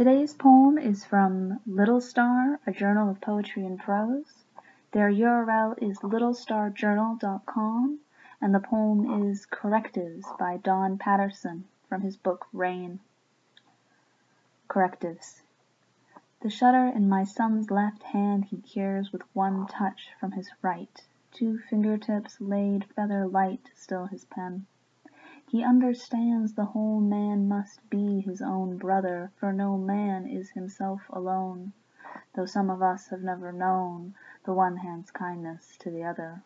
Today's poem is from Little Star, a journal of poetry and prose. Their URL is littlestarjournal.com and the poem is Correctives by Don Paterson from his book Rain. Correctives. The shutter in my son's left hand he cures with one touch from his right, two fingertips laid feather light still his pen. He understands the whole man must be his own brother, for no man is himself alone, though some of us have never known the one hand's kindness to the other.